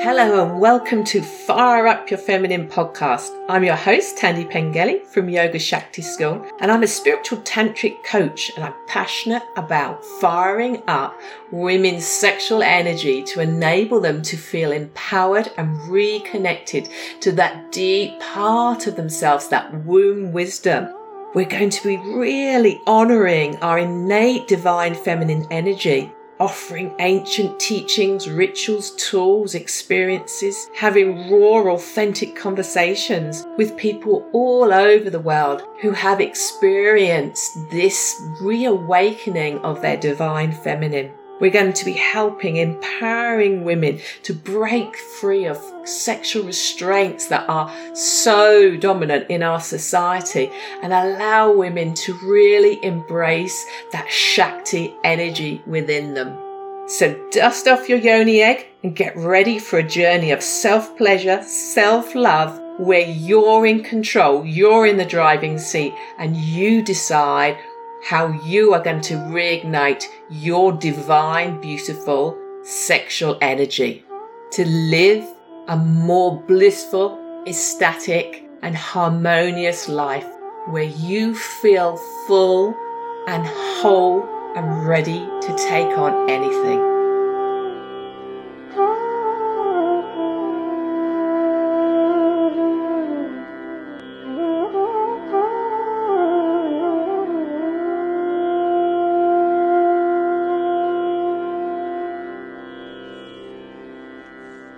Hello and welcome to Fire Up Your Feminine podcast. I'm your host, Tandy Pengelly from Yoga Shakti School, and I'm a spiritual tantric coach and I'm passionate about firing up women's sexual energy to enable them to feel empowered and reconnected to that deep part of themselves, that womb wisdom. We're going to be really honoring our innate divine feminine energy offering ancient teachings, rituals, tools, experiences, having raw, authentic conversations with people all over the world who have experienced this reawakening of their divine feminine. We're going to be helping, empowering women to break free of sexual restraints that are so dominant in our society and allow women to really embrace that Shakti energy within them. So dust off your yoni egg and get ready for a journey of self pleasure, self love, where you're in control, you're in the driving seat, and you decide how you are going to reignite your divine, beautiful sexual energy to live a more blissful, ecstatic, and harmonious life where you feel full and whole and ready to take on anything.